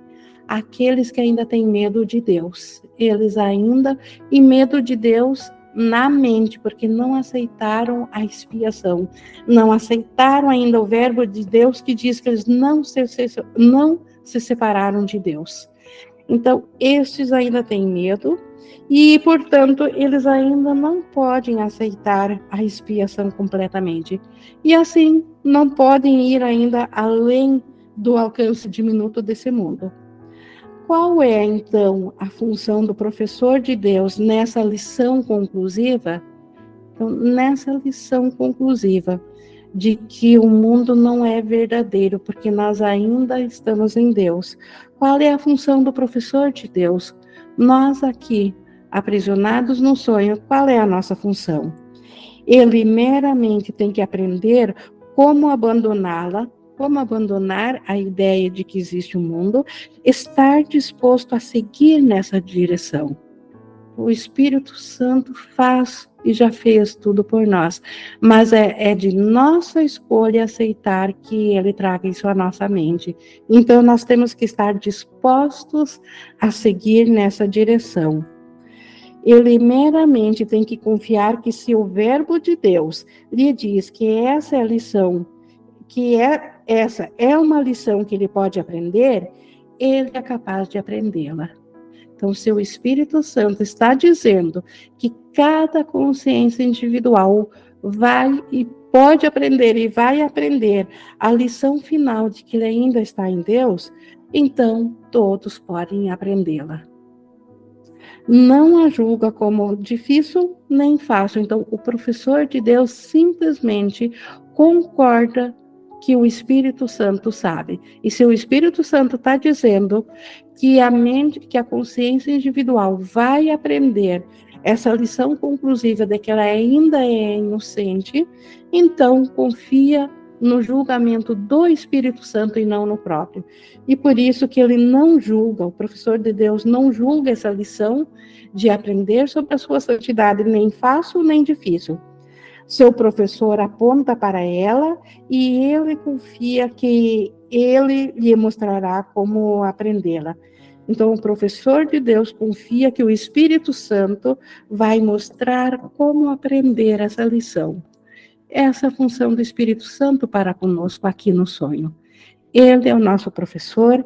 Aqueles que ainda têm medo de Deus, eles ainda, e medo de Deus na mente, porque não aceitaram a expiação, não aceitaram ainda o verbo de Deus que diz que eles não se, não se separaram de Deus. Então, estes ainda têm medo e, portanto, eles ainda não podem aceitar a expiação completamente. E assim, não podem ir ainda além do alcance diminuto desse mundo. Qual é, então, a função do professor de Deus nessa lição conclusiva? Então, nessa lição conclusiva, de que o mundo não é verdadeiro, porque nós ainda estamos em Deus. Qual é a função do professor de Deus? Nós aqui, aprisionados no sonho, qual é a nossa função? Ele meramente tem que aprender como abandoná-la como abandonar a ideia de que existe um mundo, estar disposto a seguir nessa direção. O Espírito Santo faz e já fez tudo por nós, mas é, é de nossa escolha aceitar que Ele traga isso à nossa mente. Então, nós temos que estar dispostos a seguir nessa direção. Ele meramente tem que confiar que se o Verbo de Deus lhe diz que essa é a lição que é essa é uma lição que ele pode aprender, ele é capaz de aprendê-la. Então, seu Espírito Santo está dizendo que cada consciência individual vai e pode aprender e vai aprender a lição final de que ele ainda está em Deus, então todos podem aprendê-la. Não a julga como difícil nem fácil. Então, o professor de Deus simplesmente concorda que o Espírito Santo sabe. E se o Espírito Santo está dizendo que a mente, que a consciência individual vai aprender essa lição conclusiva de que ela ainda é inocente, então confia no julgamento do Espírito Santo e não no próprio. E por isso que ele não julga, o professor de Deus não julga essa lição de aprender sobre a sua santidade, nem fácil nem difícil. Seu professor aponta para ela e ele confia que ele lhe mostrará como aprendê-la. Então, o professor de Deus confia que o Espírito Santo vai mostrar como aprender essa lição. Essa é função do Espírito Santo para conosco aqui no sonho. Ele é o nosso professor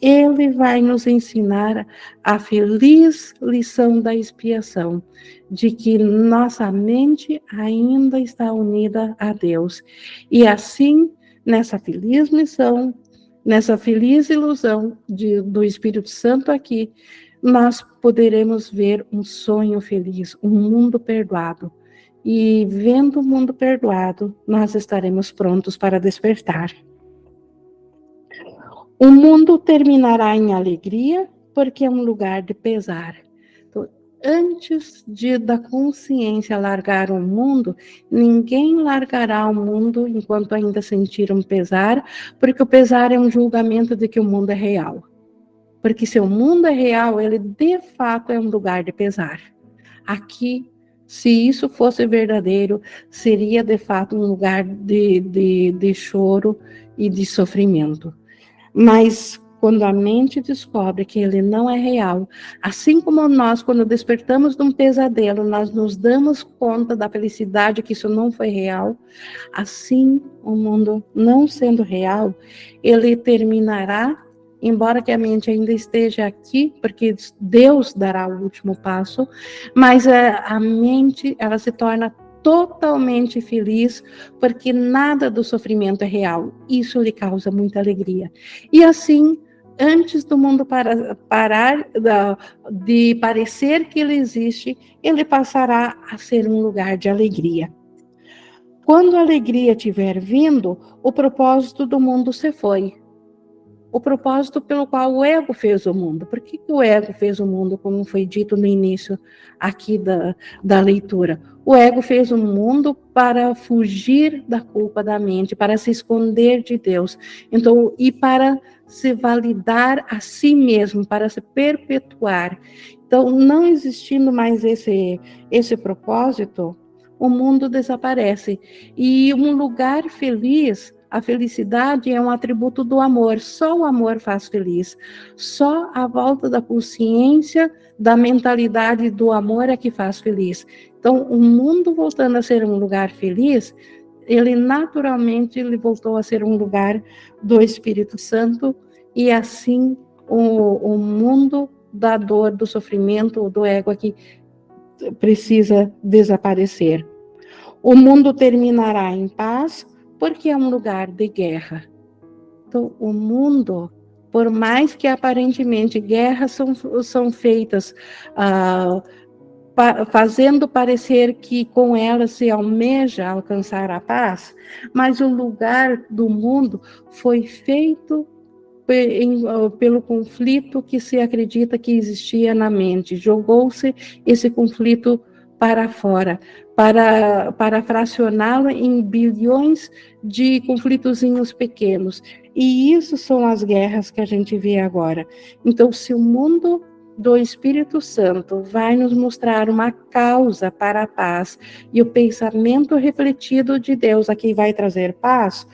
ele vai nos ensinar a feliz lição da expiação, de que nossa mente ainda está unida a Deus. E assim, nessa feliz lição, nessa feliz ilusão de, do Espírito Santo aqui, nós poderemos ver um sonho feliz, um mundo perdoado. E vendo o mundo perdoado, nós estaremos prontos para despertar. O mundo terminará em alegria, porque é um lugar de pesar. Então, antes de da consciência largar o mundo, ninguém largará o mundo enquanto ainda sentir um pesar, porque o pesar é um julgamento de que o mundo é real. Porque se o mundo é real, ele de fato é um lugar de pesar. Aqui, se isso fosse verdadeiro, seria de fato um lugar de, de, de choro e de sofrimento. Mas quando a mente descobre que ele não é real, assim como nós, quando despertamos de um pesadelo, nós nos damos conta da felicidade que isso não foi real, assim o mundo não sendo real, ele terminará, embora que a mente ainda esteja aqui, porque Deus dará o último passo, mas a, eh, a mente ela se torna totalmente feliz, porque nada do sofrimento é real. Isso lhe causa muita alegria. E assim, antes do mundo para, parar de parecer que ele existe, ele passará a ser um lugar de alegria. Quando a alegria tiver vindo, o propósito do mundo se foi o propósito pelo qual o ego fez o mundo. Por que, que o ego fez o mundo, como foi dito no início aqui da, da leitura? O ego fez o mundo para fugir da culpa da mente, para se esconder de Deus. Então, e para se validar a si mesmo, para se perpetuar. Então, não existindo mais esse, esse propósito, o mundo desaparece. E um lugar feliz a felicidade é um atributo do amor, só o amor faz feliz. Só a volta da consciência, da mentalidade do amor é que faz feliz. Então, o mundo voltando a ser um lugar feliz, ele naturalmente ele voltou a ser um lugar do Espírito Santo e assim o, o mundo da dor, do sofrimento, do ego aqui precisa desaparecer. O mundo terminará em paz porque é um lugar de guerra. Então, o mundo, por mais que aparentemente guerras são, são feitas ah, fazendo parecer que com elas se almeja alcançar a paz, mas o lugar do mundo foi feito em, pelo conflito que se acredita que existia na mente. Jogou-se esse conflito para fora, para, para fracioná-lo em bilhões de conflitozinhos pequenos. E isso são as guerras que a gente vê agora. Então, se o mundo do Espírito Santo vai nos mostrar uma causa para a paz e o pensamento refletido de Deus aqui vai trazer paz,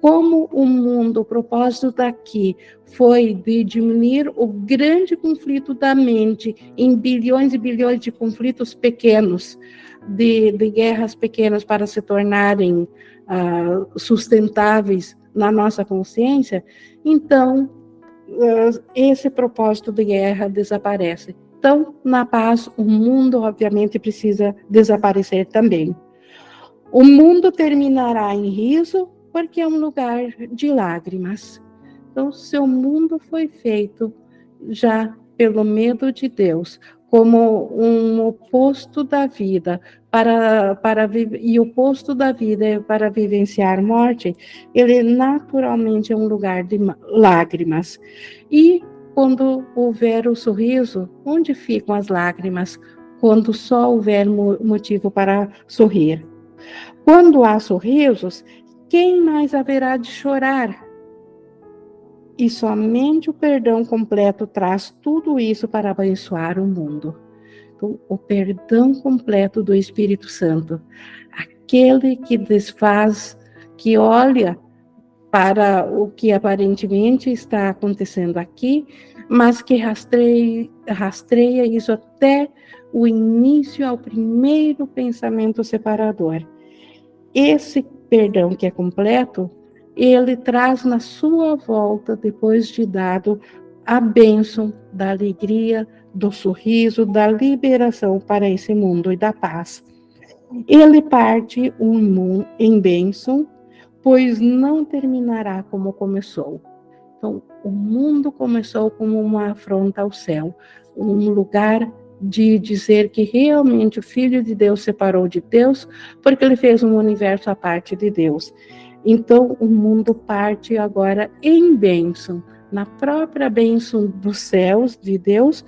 como o mundo, o propósito daqui foi de diminuir o grande conflito da mente em bilhões e bilhões de conflitos pequenos, de, de guerras pequenas para se tornarem uh, sustentáveis na nossa consciência, então uh, esse propósito de guerra desaparece. Então, na paz, o mundo obviamente precisa desaparecer também. O mundo terminará em riso, porque é um lugar de lágrimas. Então, seu mundo foi feito já pelo medo de Deus, como um oposto da vida para para e o oposto da vida é para vivenciar morte, ele naturalmente é um lugar de lágrimas. E quando houver o sorriso, onde ficam as lágrimas? Quando só houver motivo para sorrir. Quando há sorrisos, quem mais haverá de chorar? E somente o perdão completo traz tudo isso para abençoar o mundo. Então, o perdão completo do Espírito Santo, aquele que desfaz, que olha para o que aparentemente está acontecendo aqui, mas que rastreia, rastreia isso até o início ao primeiro pensamento separador. Esse perdão que é completo, ele traz na sua volta, depois de dado a bênção da alegria, do sorriso, da liberação para esse mundo e da paz. Ele parte um em bênção, pois não terminará como começou. Então, o mundo começou como uma afronta ao céu, um lugar de dizer que realmente o Filho de Deus separou de Deus, porque ele fez um universo à parte de Deus. Então, o mundo parte agora em bênção, na própria bênção dos céus de Deus,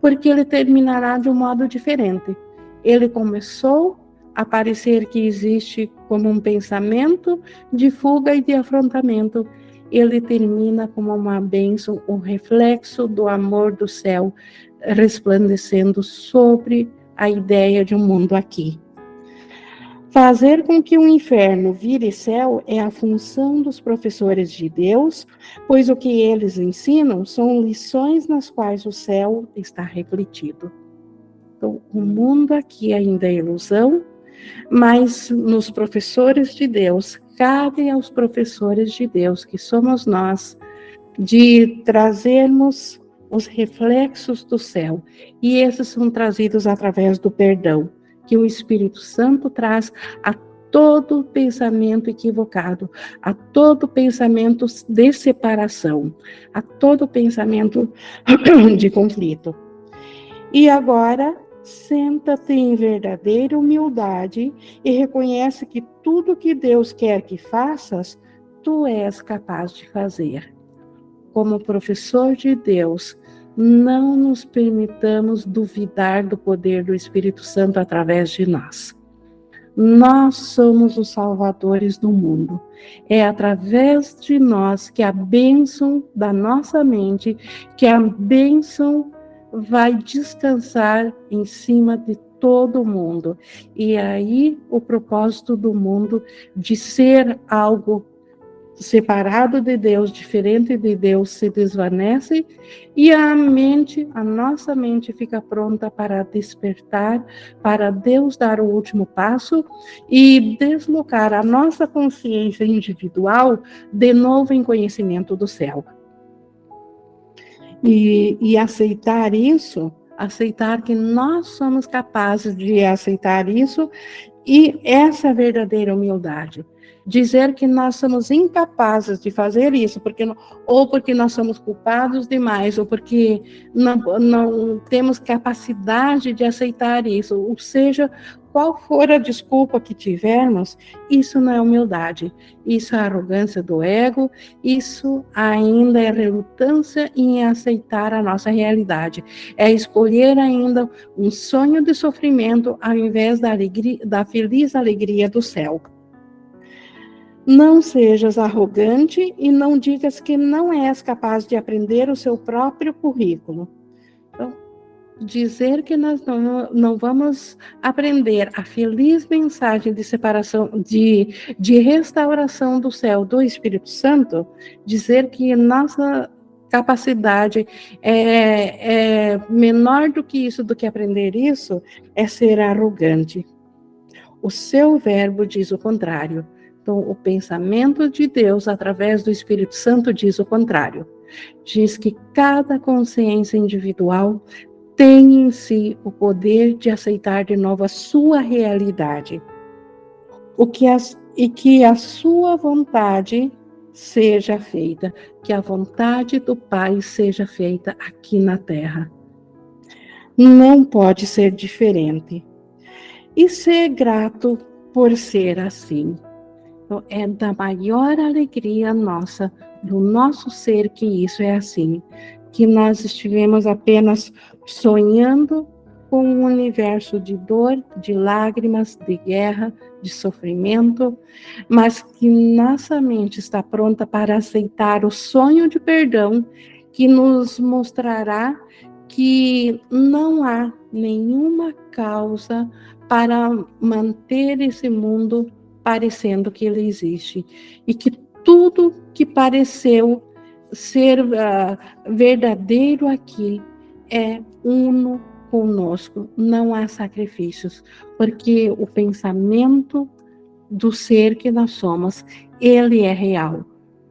porque ele terminará de um modo diferente. Ele começou a parecer que existe como um pensamento de fuga e de afrontamento. Ele termina como uma bênção, um reflexo do amor do céu, resplandecendo sobre a ideia de um mundo aqui. Fazer com que o inferno vire céu é a função dos professores de Deus, pois o que eles ensinam são lições nas quais o céu está refletido. Então, o mundo aqui ainda é ilusão, mas nos professores de Deus, cabe aos professores de Deus, que somos nós, de trazermos os reflexos do céu, e esses são trazidos através do perdão que o Espírito Santo traz a todo pensamento equivocado, a todo pensamento de separação, a todo pensamento de conflito. E agora, senta-te em verdadeira humildade e reconhece que tudo que Deus quer que faças, tu és capaz de fazer. Como professor de Deus, não nos permitamos duvidar do poder do Espírito Santo através de nós. Nós somos os salvadores do mundo. É através de nós que a bênção da nossa mente, que a bênção vai descansar em cima de todo mundo. E aí o propósito do mundo de ser algo separado de Deus, diferente de Deus, se desvanece e a mente, a nossa mente fica pronta para despertar, para Deus dar o último passo e deslocar a nossa consciência individual de novo em conhecimento do céu. E, e aceitar isso, aceitar que nós somos capazes de aceitar isso e essa verdadeira humildade dizer que nós somos incapazes de fazer isso, porque ou porque nós somos culpados demais, ou porque não, não temos capacidade de aceitar isso, ou seja, qual for a desculpa que tivermos, isso não é humildade, isso é arrogância do ego, isso ainda é relutância em aceitar a nossa realidade, é escolher ainda um sonho de sofrimento ao invés da alegria, da feliz alegria do céu. Não sejas arrogante e não digas que não és capaz de aprender o seu próprio currículo. Então, dizer que nós não, não vamos aprender a feliz mensagem de separação, de, de restauração do céu do Espírito Santo, dizer que nossa capacidade é, é menor do que isso, do que aprender isso, é ser arrogante. O seu verbo diz o contrário. Então, o pensamento de Deus, através do Espírito Santo, diz o contrário. Diz que cada consciência individual tem em si o poder de aceitar de novo a sua realidade. O que as, e que a sua vontade seja feita, que a vontade do Pai seja feita aqui na terra. Não pode ser diferente. E ser grato por ser assim. Então, é da maior alegria nossa, do nosso ser, que isso é assim. Que nós estivemos apenas sonhando com um universo de dor, de lágrimas, de guerra, de sofrimento, mas que nossa mente está pronta para aceitar o sonho de perdão que nos mostrará que não há nenhuma causa para manter esse mundo parecendo que ele existe e que tudo que pareceu ser uh, verdadeiro aqui é uno conosco, não há sacrifícios, porque o pensamento do ser que nós somos, ele é real.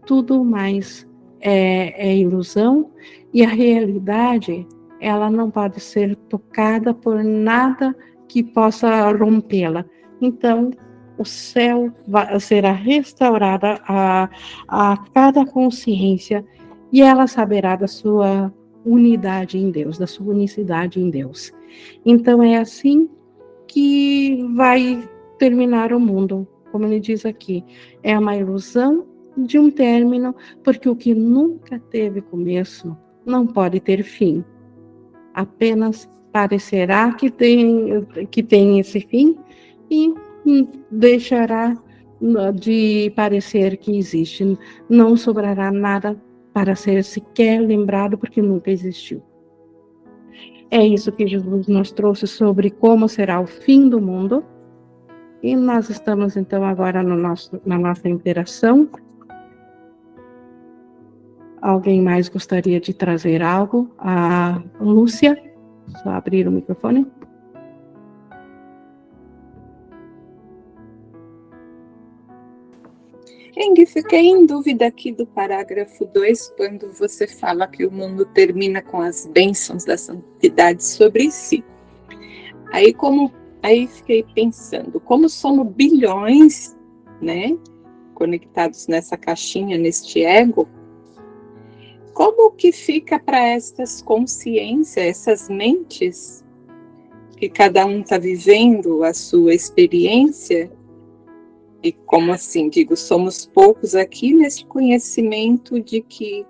tudo mais é, é ilusão e a realidade ela não pode ser tocada por nada que possa rompê-la. Então, o céu vai, será restaurada a, a cada consciência e ela saberá da sua unidade em Deus, da sua unicidade em Deus. Então é assim que vai terminar o mundo, como ele diz aqui. É uma ilusão de um término, porque o que nunca teve começo não pode ter fim. Apenas parecerá que tem, que tem esse fim e deixará de parecer que existe. Não sobrará nada para ser sequer lembrado, porque nunca existiu. É isso que Jesus nos trouxe sobre como será o fim do mundo. E nós estamos então agora no nosso, na nossa interação. Alguém mais gostaria de trazer algo? A Lúcia, só abrir o microfone. Eng, fiquei em dúvida aqui do parágrafo 2, quando você fala que o mundo termina com as bênçãos da santidade sobre si. Aí como aí fiquei pensando, como somos bilhões, né, conectados nessa caixinha, neste ego, como que fica para essas consciências, essas mentes que cada um está vivendo a sua experiência e como assim, digo, somos poucos aqui nesse conhecimento de que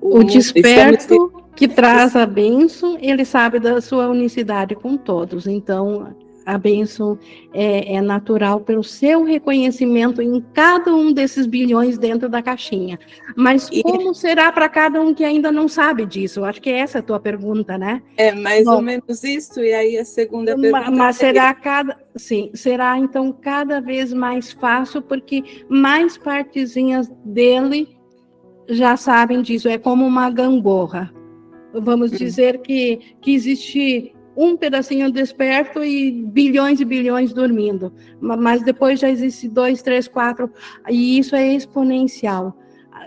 o, o desperto que traz a bênção, ele sabe da sua unicidade com todos. Então, a bênção é, é, natural pelo seu reconhecimento em cada um desses bilhões dentro da caixinha. Mas como e... será para cada um que ainda não sabe disso? Eu acho que essa é a tua pergunta, né? É mais Bom, ou menos isso, e aí a segunda pergunta. Mas será cada. Sim, será então cada vez mais fácil, porque mais partezinhas dele já sabem disso. É como uma gangorra. Vamos hum. dizer que, que existe um pedacinho desperto e bilhões e bilhões dormindo. Mas depois já existe dois, três, quatro, e isso é exponencial.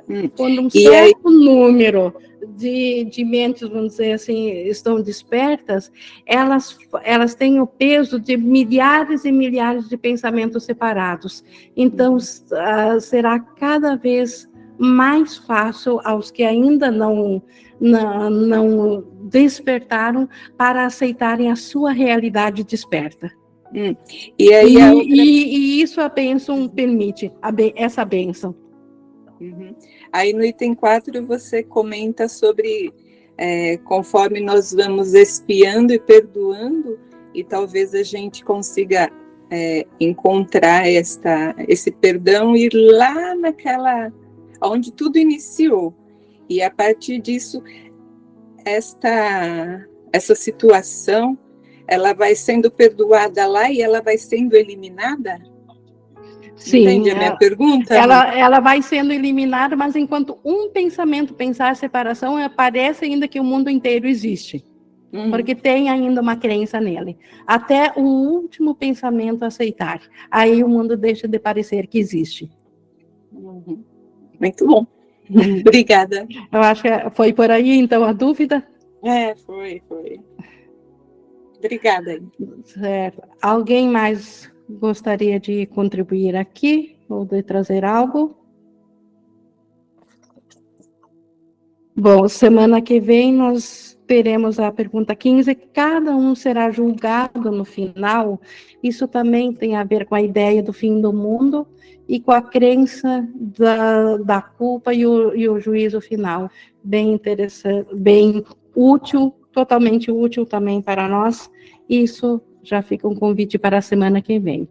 Hum. Quando um e certo aí... número de, de mentes, vamos dizer assim, estão despertas, elas, elas têm o peso de milhares e milhares de pensamentos separados. Então, uh, será cada vez mais fácil aos que ainda não não, não despertaram para aceitarem a sua realidade desperta. Hum. E, aí e, outra... e, e, isso a bênção permite, a essa bênção. Uhum. Aí no item 4 você comenta sobre é, conforme nós vamos espiando e perdoando, e talvez a gente consiga é, encontrar esta, esse perdão e ir lá naquela onde tudo iniciou. E a partir disso, esta, essa situação, ela vai sendo perdoada lá e ela vai sendo eliminada? Sim. Entende a minha ela, pergunta? Ela, ela vai sendo eliminada, mas enquanto um pensamento pensar a separação, parece ainda que o mundo inteiro existe. Uhum. Porque tem ainda uma crença nele. Até o último pensamento aceitar. Aí o mundo deixa de parecer que existe. Uhum. Muito bom. Obrigada. Eu acho que foi por aí, então, a dúvida? É, foi, foi. Obrigada. Certo. Alguém mais gostaria de contribuir aqui ou de trazer algo? Bom, semana que vem nós teremos a pergunta 15, cada um será julgado no final. Isso também tem a ver com a ideia do fim do mundo e com a crença da, da culpa e o, e o juízo final. Bem interessante, bem útil, totalmente útil também para nós. Isso já fica um convite para a semana que vem.